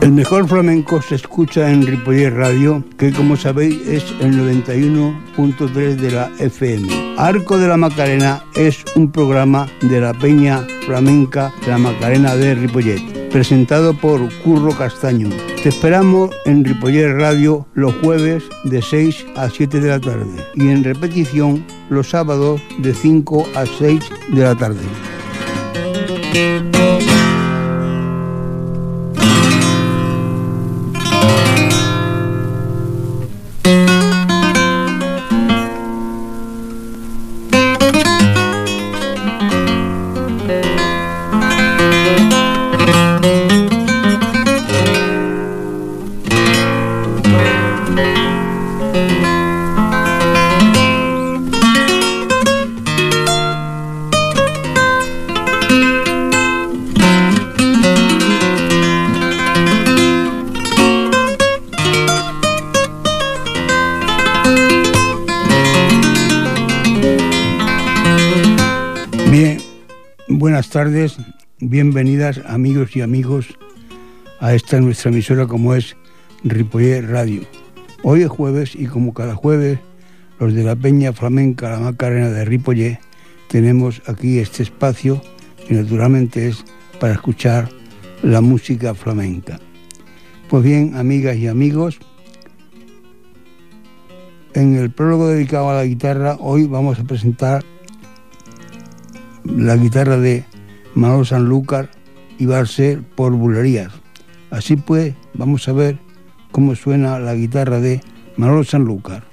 El mejor flamenco se escucha en Ripollet Radio, que como sabéis es el 91.3 de la FM. Arco de la Macarena es un programa de la Peña Flamenca de la Macarena de Ripollet, presentado por Curro Castaño. Te esperamos en Ripollet Radio los jueves de 6 a 7 de la tarde y en repetición los sábados de 5 a 6 de la tarde. Bienvenidas amigos y amigos a esta nuestra emisora como es Ripollet Radio. Hoy es jueves y como cada jueves los de la Peña Flamenca La Macarena de Ripollet tenemos aquí este espacio que naturalmente es para escuchar la música flamenca. Pues bien, amigas y amigos, en el prólogo dedicado a la guitarra hoy vamos a presentar la guitarra de Manolo Sanlúcar iba a ser por bulerías. Así pues, vamos a ver cómo suena la guitarra de Manolo Sanlúcar.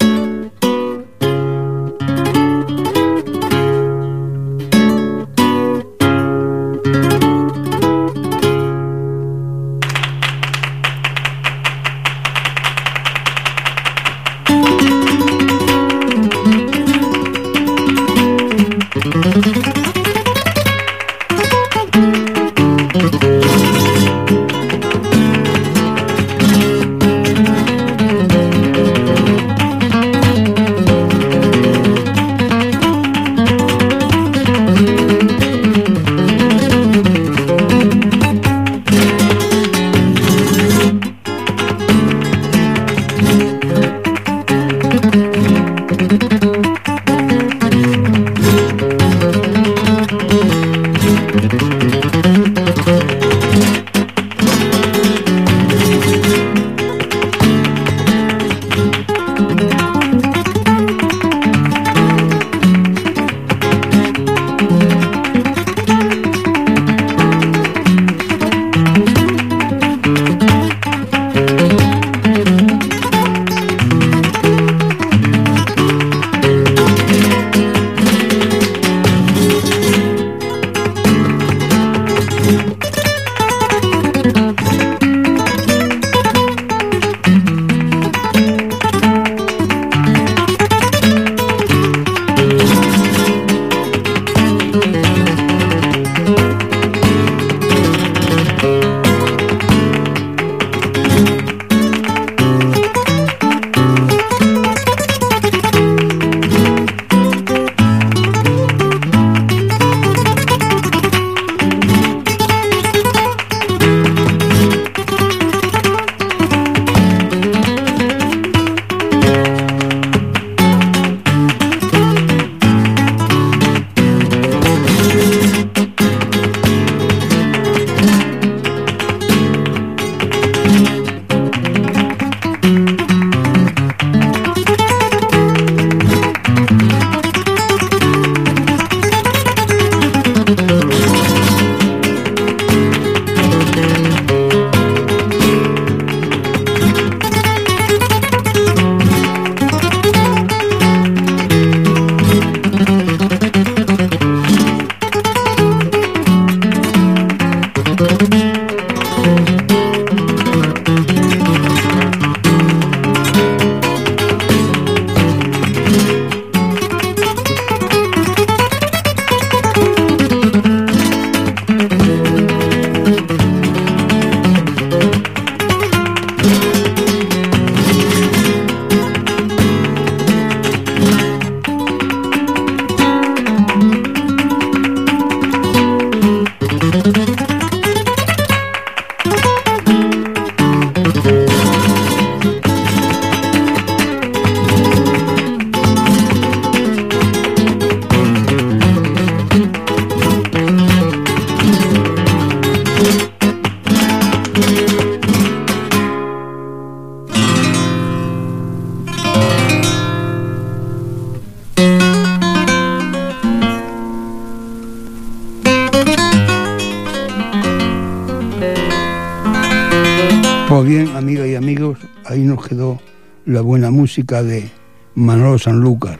La buena música de Manolo Sanlúcar.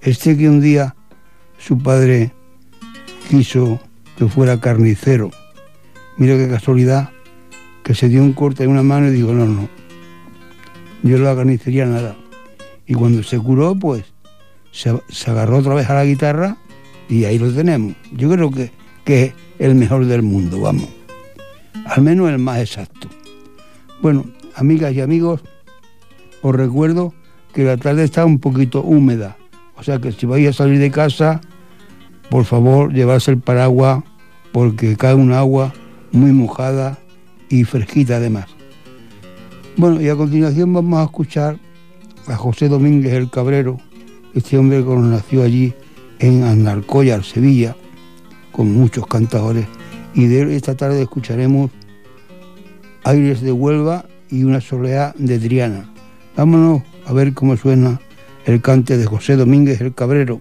Este que un día su padre quiso que fuera carnicero. Mira qué casualidad, que se dio un corte en una mano y dijo, no, no, yo la carnicería nada. Y cuando se curó, pues se, agarró otra vez a la guitarra y ahí lo tenemos. Yo creo que, que es el mejor del mundo, vamos. Al menos el más exacto. Bueno, amigas y amigos, os recuerdo que la tarde está un poquito húmeda. O sea que si vais a salir de casa, por favor, llevarse el paraguas porque cae un agua muy mojada y fresquita además. Bueno, y a continuación vamos a escuchar a José Domínguez el Cabrero, este hombre que nació allí en Anarcoyar, Sevilla, con muchos cantadores. Y de esta tarde escucharemos Aires de Huelva y una soleá de Triana. Vámonos a ver cómo suena el cante de José Domínguez el Cabrero.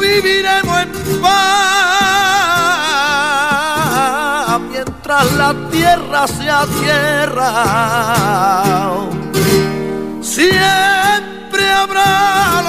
viviremos en paz mientras la tierra sea tierra. Siempre habrá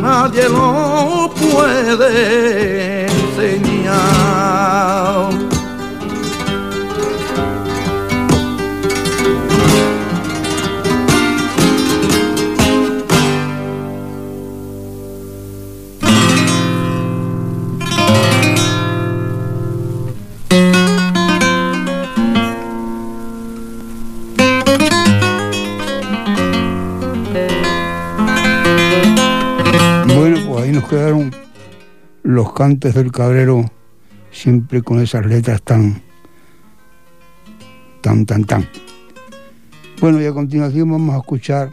nadie lo puede los cantes del cabrero, siempre con esas letras tan, tan, tan, tan. Bueno, y a continuación vamos a escuchar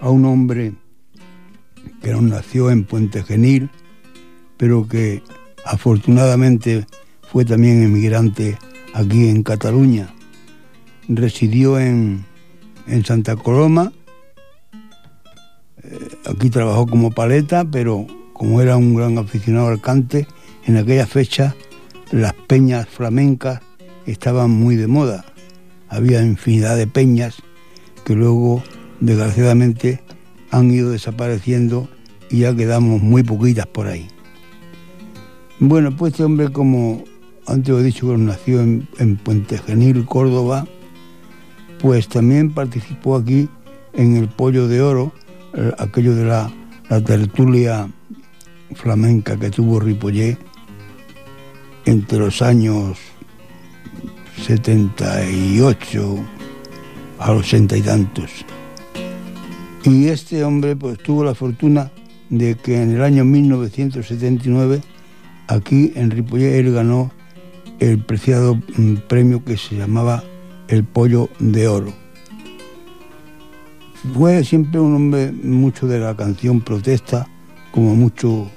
a un hombre que no nació en Puente Genil, pero que afortunadamente fue también emigrante aquí en Cataluña. Residió en, en Santa Coloma, eh, aquí trabajó como paleta, pero como era un gran aficionado al cante, en aquella fecha las peñas flamencas estaban muy de moda. Había infinidad de peñas que luego, desgraciadamente, han ido desapareciendo y ya quedamos muy poquitas por ahí. Bueno, pues este hombre, como antes he dicho nació en, en Puente Genil, Córdoba, pues también participó aquí en el Pollo de Oro, eh, aquello de la tertulia flamenca que tuvo Ripollé entre los años 78 a los 80 y tantos. Y este hombre pues tuvo la fortuna de que en el año 1979 aquí en Ripollé él ganó el preciado mm, premio que se llamaba el Pollo de Oro. Fue siempre un hombre mucho de la canción protesta, como mucho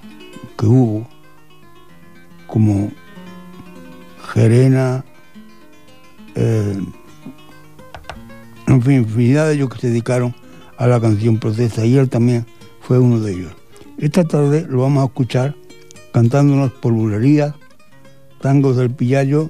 que hubo, como Gerena, eh, en fin, infinidad de ellos que se dedicaron a la canción protesta y él también fue uno de ellos. Esta tarde lo vamos a escuchar cantándonos por bulerías, tangos del Pillallo,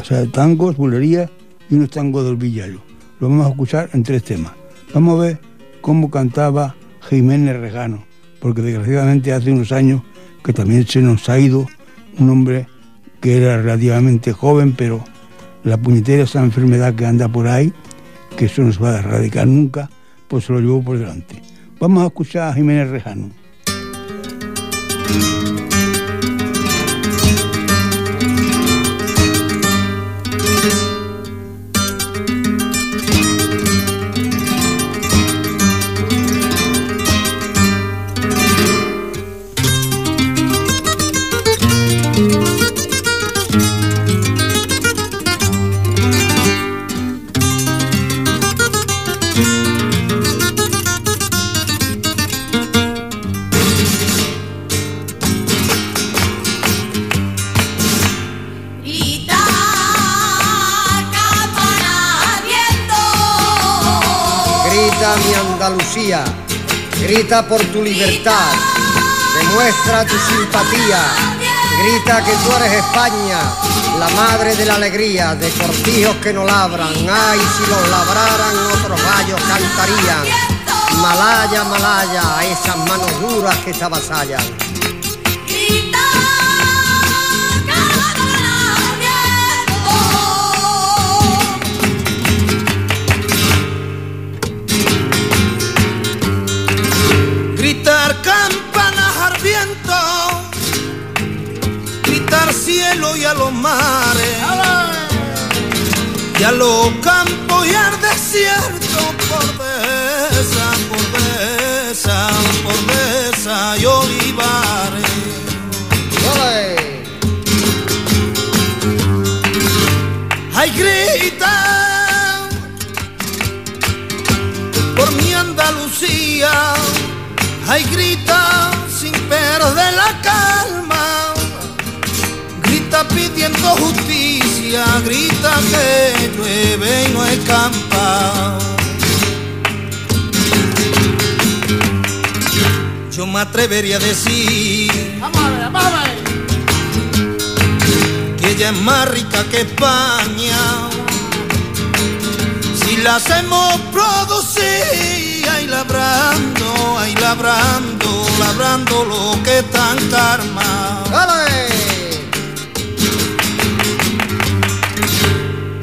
o sea, tangos, bulerías y unos tangos del Pillallo. Lo vamos a escuchar en tres temas. Vamos a ver cómo cantaba Jiménez Regano, porque desgraciadamente hace unos años que también se nos ha ido un hombre que era relativamente joven, pero la puñetera esa enfermedad que anda por ahí, que eso no se va a erradicar nunca, pues se lo llevó por delante. Vamos a escuchar a Jiménez Rejano. Grita por tu libertad, demuestra tu simpatía, grita que tú eres España, la madre de la alegría, de cortijos que no labran, ay, si los labraran otros gallos cantarían, Malaya, Malaya, esas manos duras que te avasallan. Cielo y a los mares, y a los campos y al desierto por besa, por besa, por besa y olivares. Ay, grita por mi Andalucía, ay, grita sin perder la calma pidiendo justicia, grita que llueve y no escampa. Yo me atrevería a decir que ella es más rica que España. Si la hacemos producir, ahí labrando, ahí labrando, labrando lo que tan karma.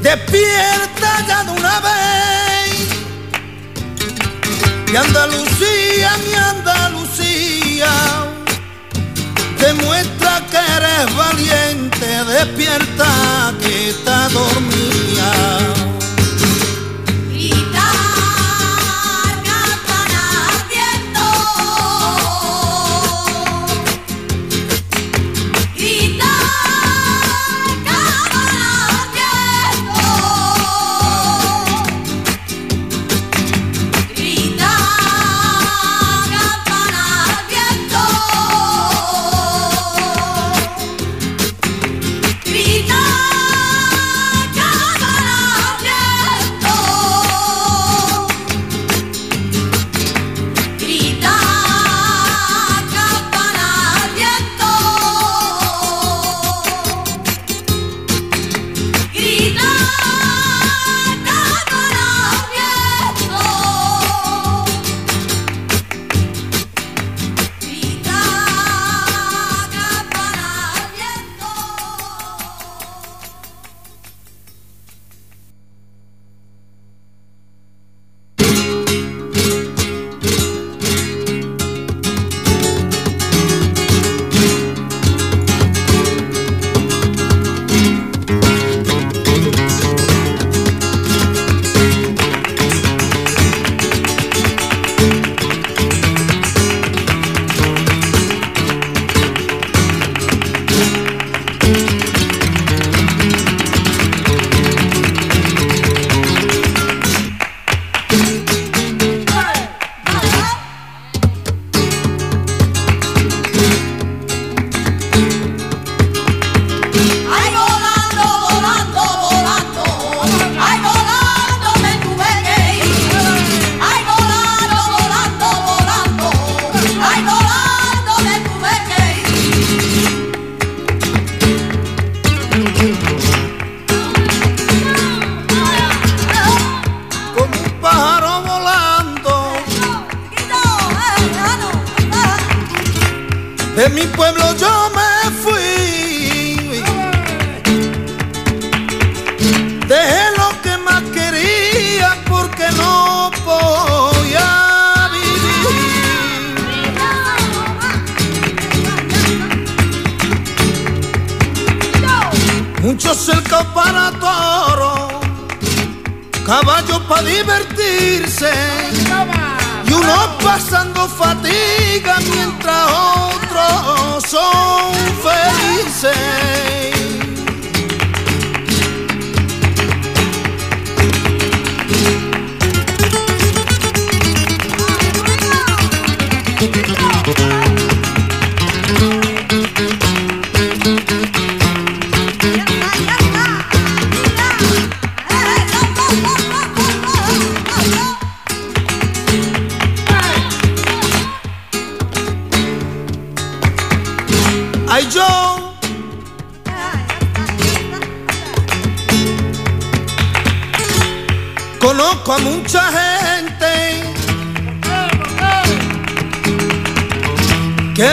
Despierta ya de una vez. Mi Andalucía, mi Andalucía. Demuestra que eres valiente. Despierta que está dormida.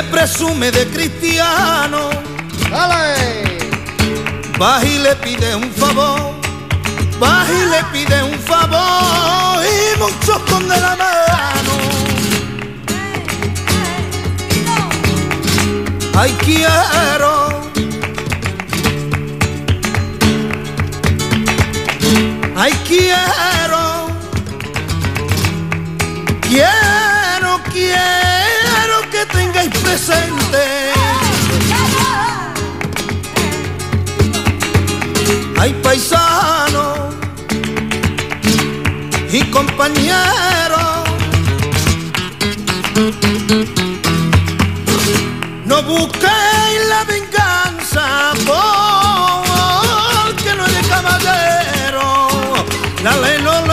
presume de cristiano. ¡Ale! Baja y le pide un favor, baja y le pide un favor y muchos con de la mano. Ay quiero. Ay quiero. Quiero presente. Hay paisano y compañero. No busquéis la venganza porque no es caballero. La ley no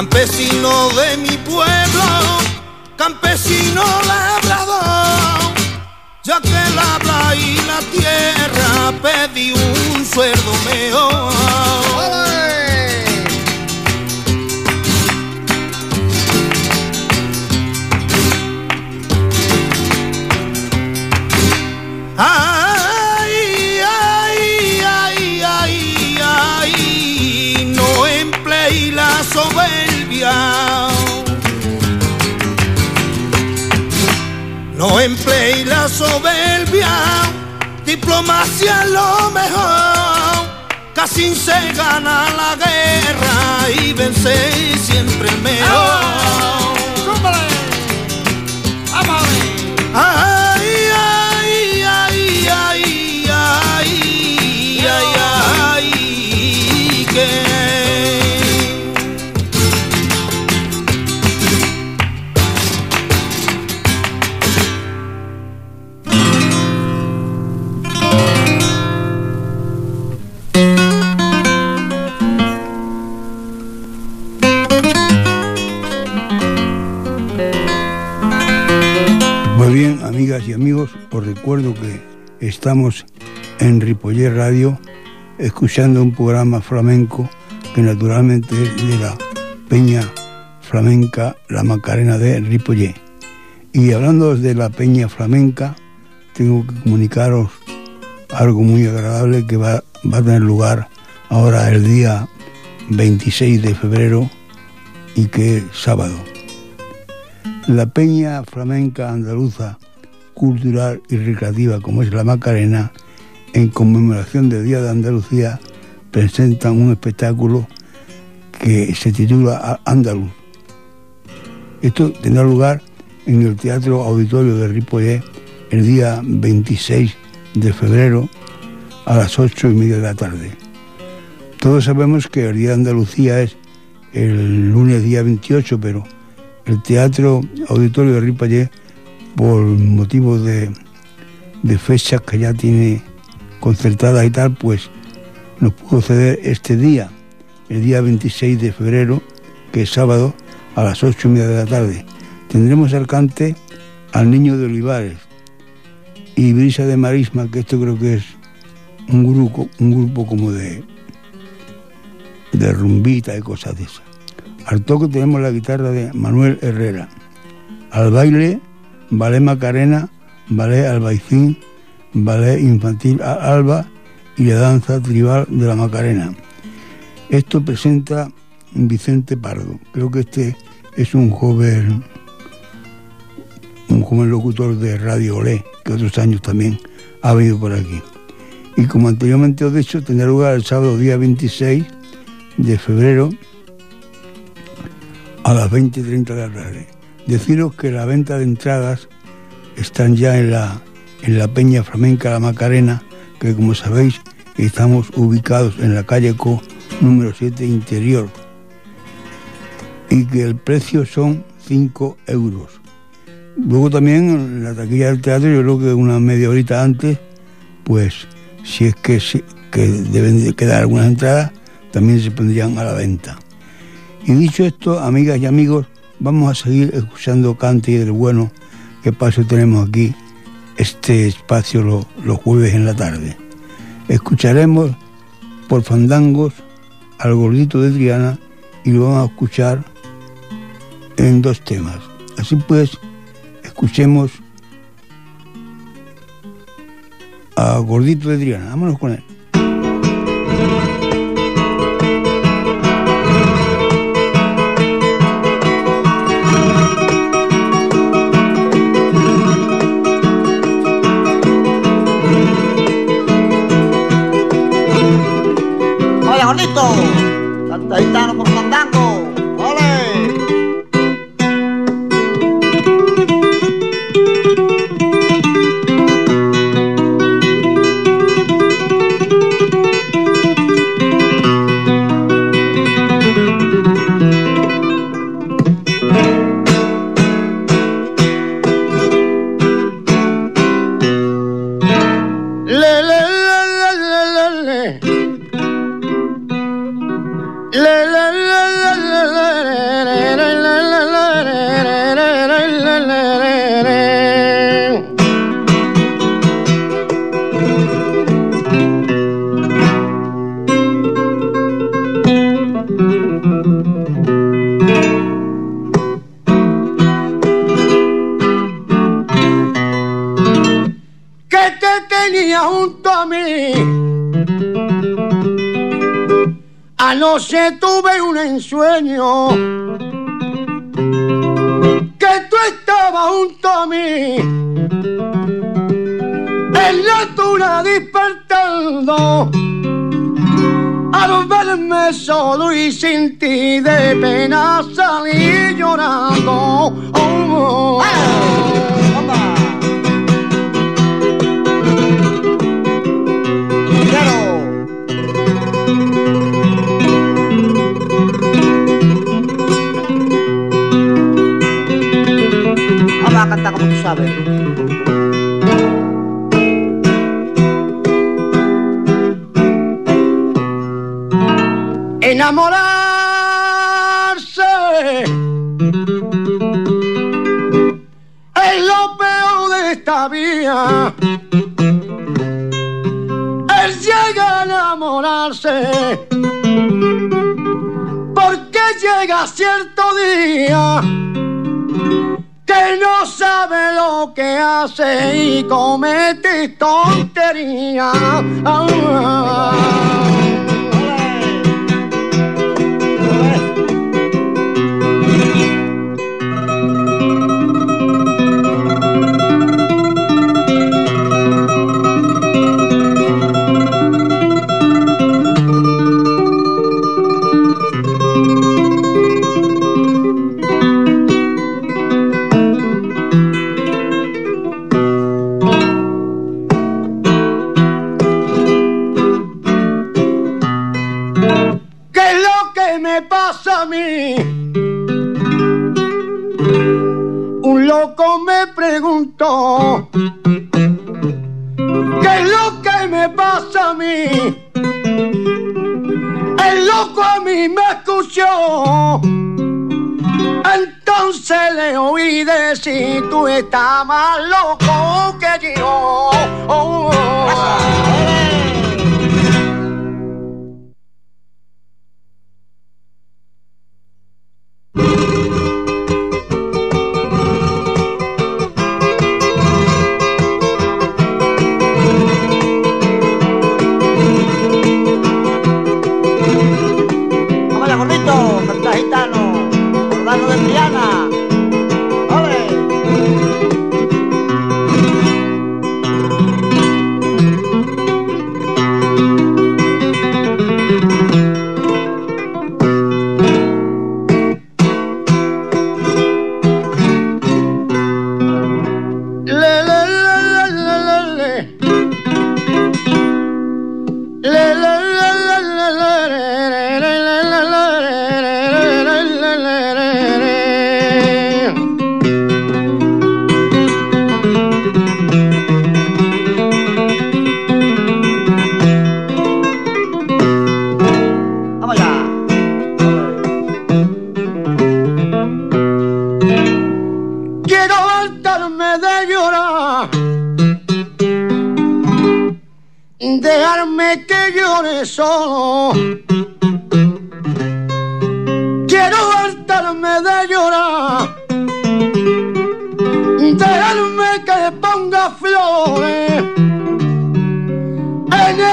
campesino de mi pueblo, campesino labrador. ya que labra y la tierra pedí un sueldo mejor. emplea la soberbia, diplomacia es lo mejor. Casi se gana la guerra y vence siempre el mejor. ¡Ah! ah. Y amigos, os recuerdo que estamos en Ripoller Radio escuchando un programa flamenco que naturalmente es de la Peña Flamenca La Macarena de Ripoller. Y hablando de la Peña Flamenca, tengo que comunicaros algo muy agradable que va, va a tener lugar ahora el día 26 de febrero y que es sábado. La Peña Flamenca Andaluza cultural y recreativa como es la Macarena, en conmemoración del Día de Andalucía, presentan un espectáculo que se titula Andaluz. Esto tendrá lugar en el Teatro Auditorio de Ripollet el día 26 de febrero a las 8 y media de la tarde. Todos sabemos que el Día de Andalucía es el lunes día 28, pero el Teatro Auditorio de Ripollet por motivos de, fechas que ya tiene concertadas y tal, pues nos pudo ceder este día, el día 26 de febrero, que es sábado, a las ocho y media de la tarde. Tendremos al cante al Niño de Olivares y Brisa de Marisma, que esto creo que es un grupo, un grupo como de, de rumbita y cosas de esas. Al toque tenemos la guitarra de Manuel Herrera. Al baile ballet Macarena, ballet Albaicín, ballet infantil Alba y la danza tribal de la Macarena. Esto presenta Vicente Pardo. Creo que este es un joven un joven locutor de Radio Olé, que otros años también ha venido por aquí. Y como anteriormente os he dicho, tendrá lugar el sábado día 26 de febrero a las 20.30 de la tarde. Deciros que la venta de entradas están ya en la, en la Peña Flamenca La Macarena, que como sabéis estamos ubicados en la calle Co número 7 interior y que el precio son 5 euros. Luego también en la taquilla del teatro, yo creo que una media horita antes, pues si es que, que deben de quedar algunas entradas, también se pondrían a la venta. Y dicho esto, amigas y amigos, vamos a seguir escuchando Cante y del Bueno, que paso tenemos aquí este espacio los jueves en la tarde. Escucharemos por fandangos al gordito de Triana y lo vamos a escuchar en dos temas. Así pues, escuchemos a Gordito de Triana. Vámonos con él. Anoche tú sabes. gone tú estás más loco que yo. Oh, oh, oh.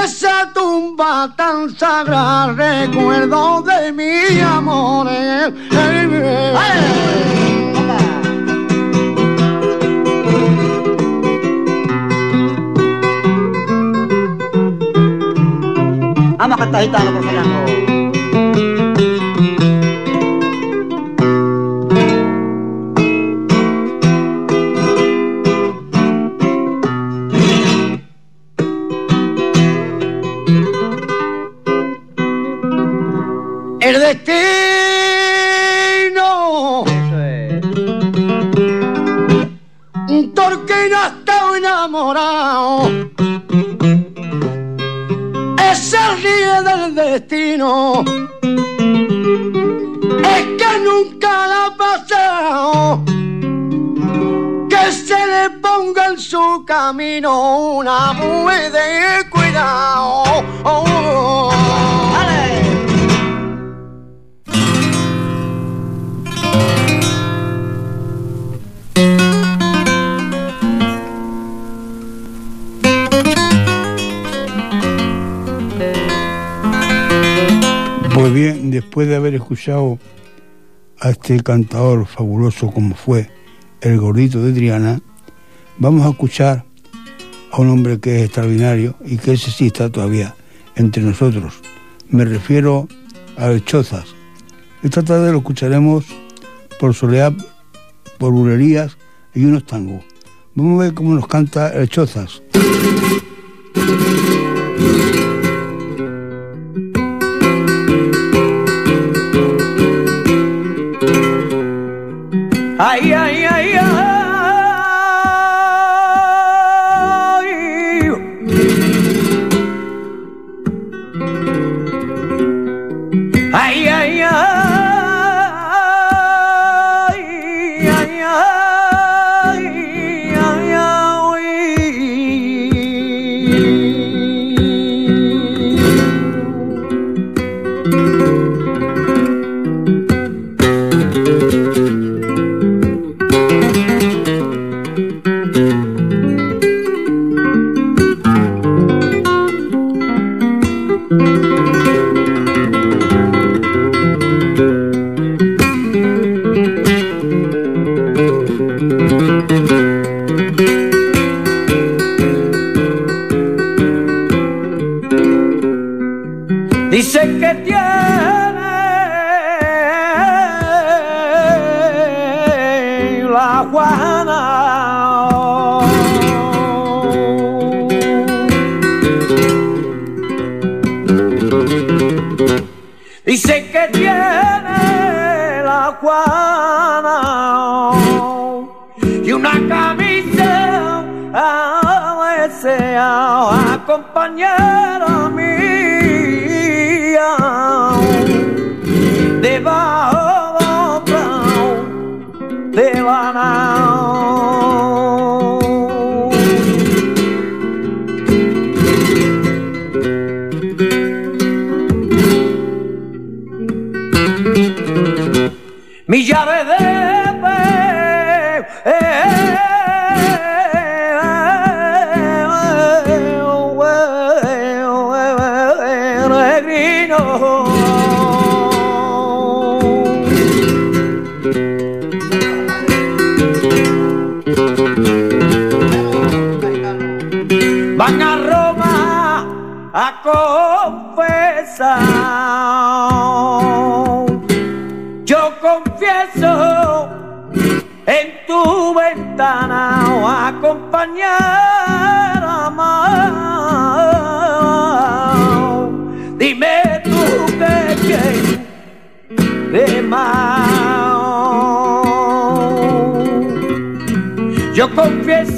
esa tumba tan sagrada recuerdo de mi amor. Eh, eh, eh. Vamos a cantar gitano, por escuchado a este cantador fabuloso como fue el gordito de Triana, vamos a escuchar a un hombre que es extraordinario y que ese sí está todavía entre nosotros. Me refiero a Chozas. Esta tarde lo escucharemos por soleá, por bulerías y unos tangos. Vamos a ver cómo nos canta el Chozas. Una camisa a desear compañera mía debajo de la nao. Mi llave a confesar. Yo confieso en tu ventana, oh, acompañar amado. Dime tú que quieres de más. Yo confieso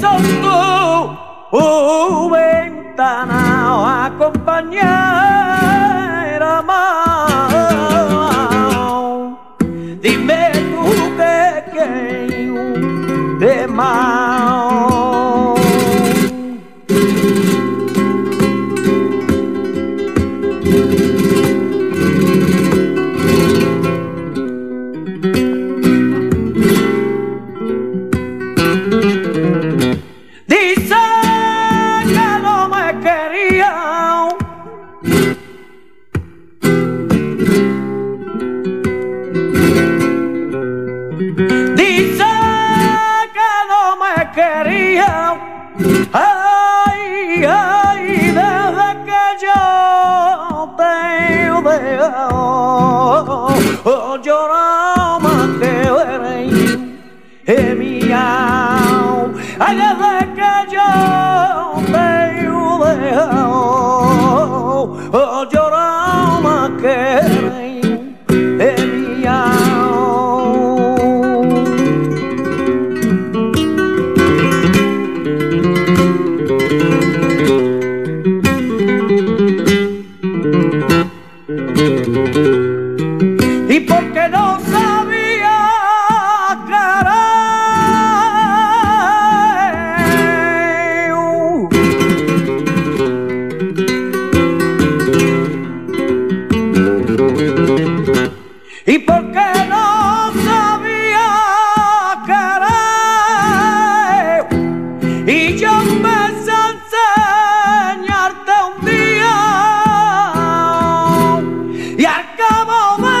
come over.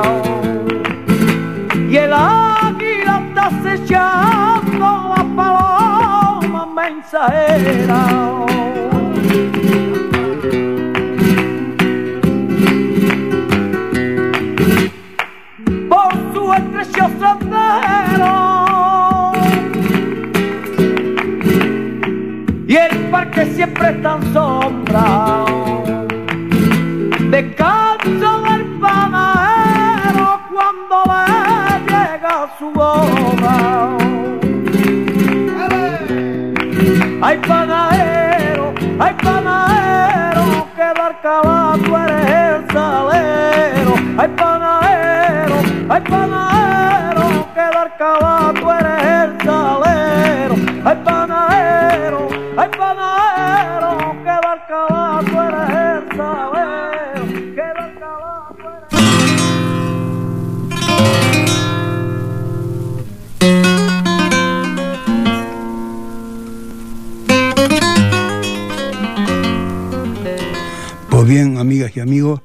paloma mensajera. Y el parque siempre está en sombra. Hay panadero, que barca tú eres el salero. Hay panadero, hay panadero, que barca tú eres el salero. Que barca tú eres Pues bien, amigas y amigos,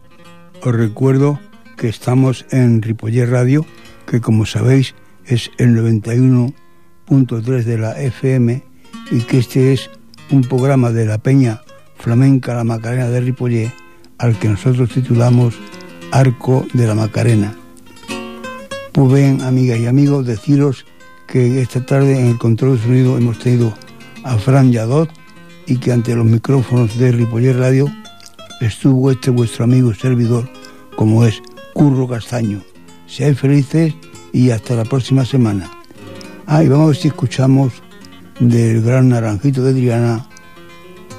os recuerdo que estamos en Ripoller Radio, que como sabéis es el 91.3 de la FM y que este es un programa de la Peña Flamenca La Macarena de Ripoller al que nosotros titulamos Arco de la Macarena. Pues bien, amigas y amigos, deciros que esta tarde en el control de sonido hemos tenido a Fran Yadot y que ante los micrófonos de Ripoller Radio estuvo este vuestro amigo servidor, como es Curro Castaño. Seáis felices y hasta la próxima semana. Ah, y vamos a ver si escuchamos del gran naranjito de Triana,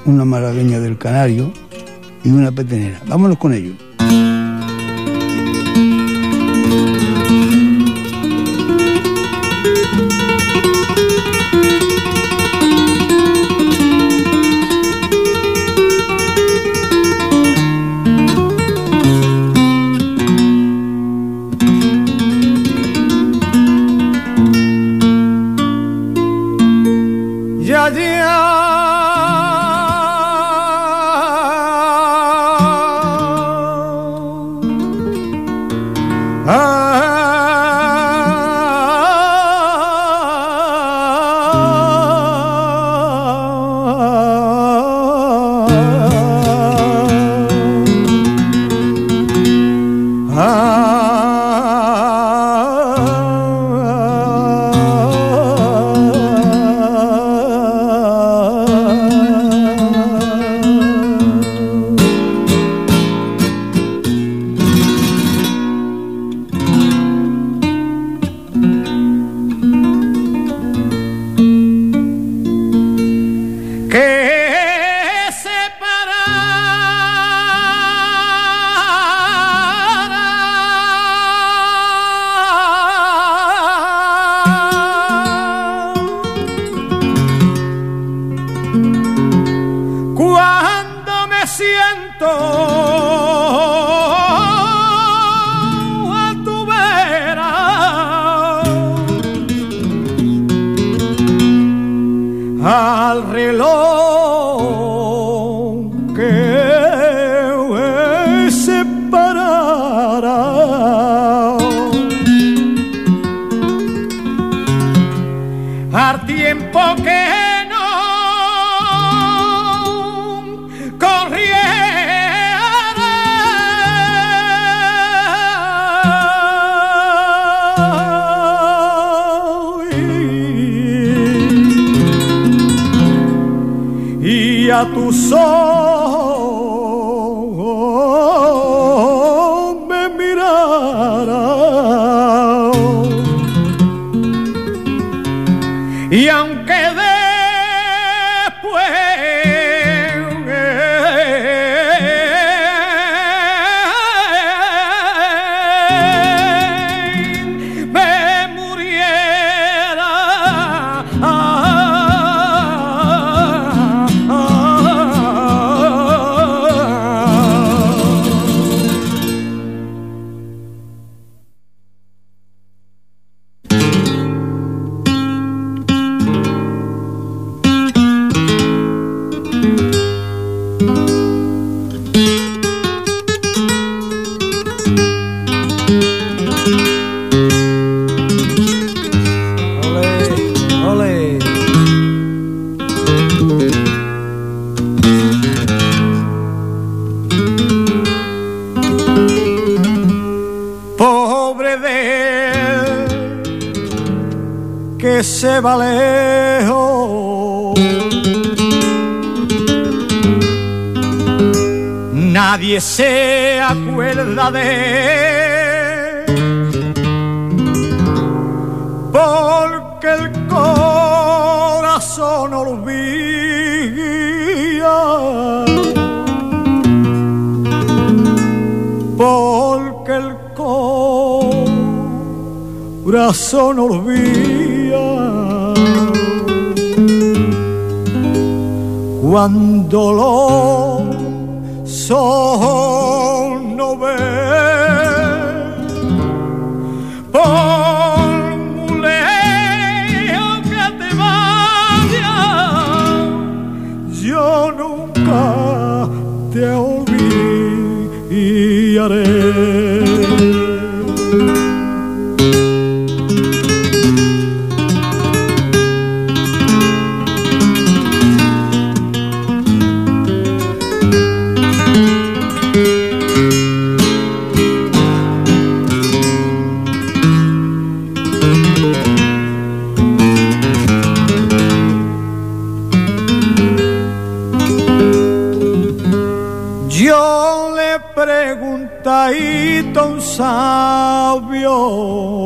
una malagueña del Canario y una petenera. Vámonos con ello. Cuando los ojos un sabio.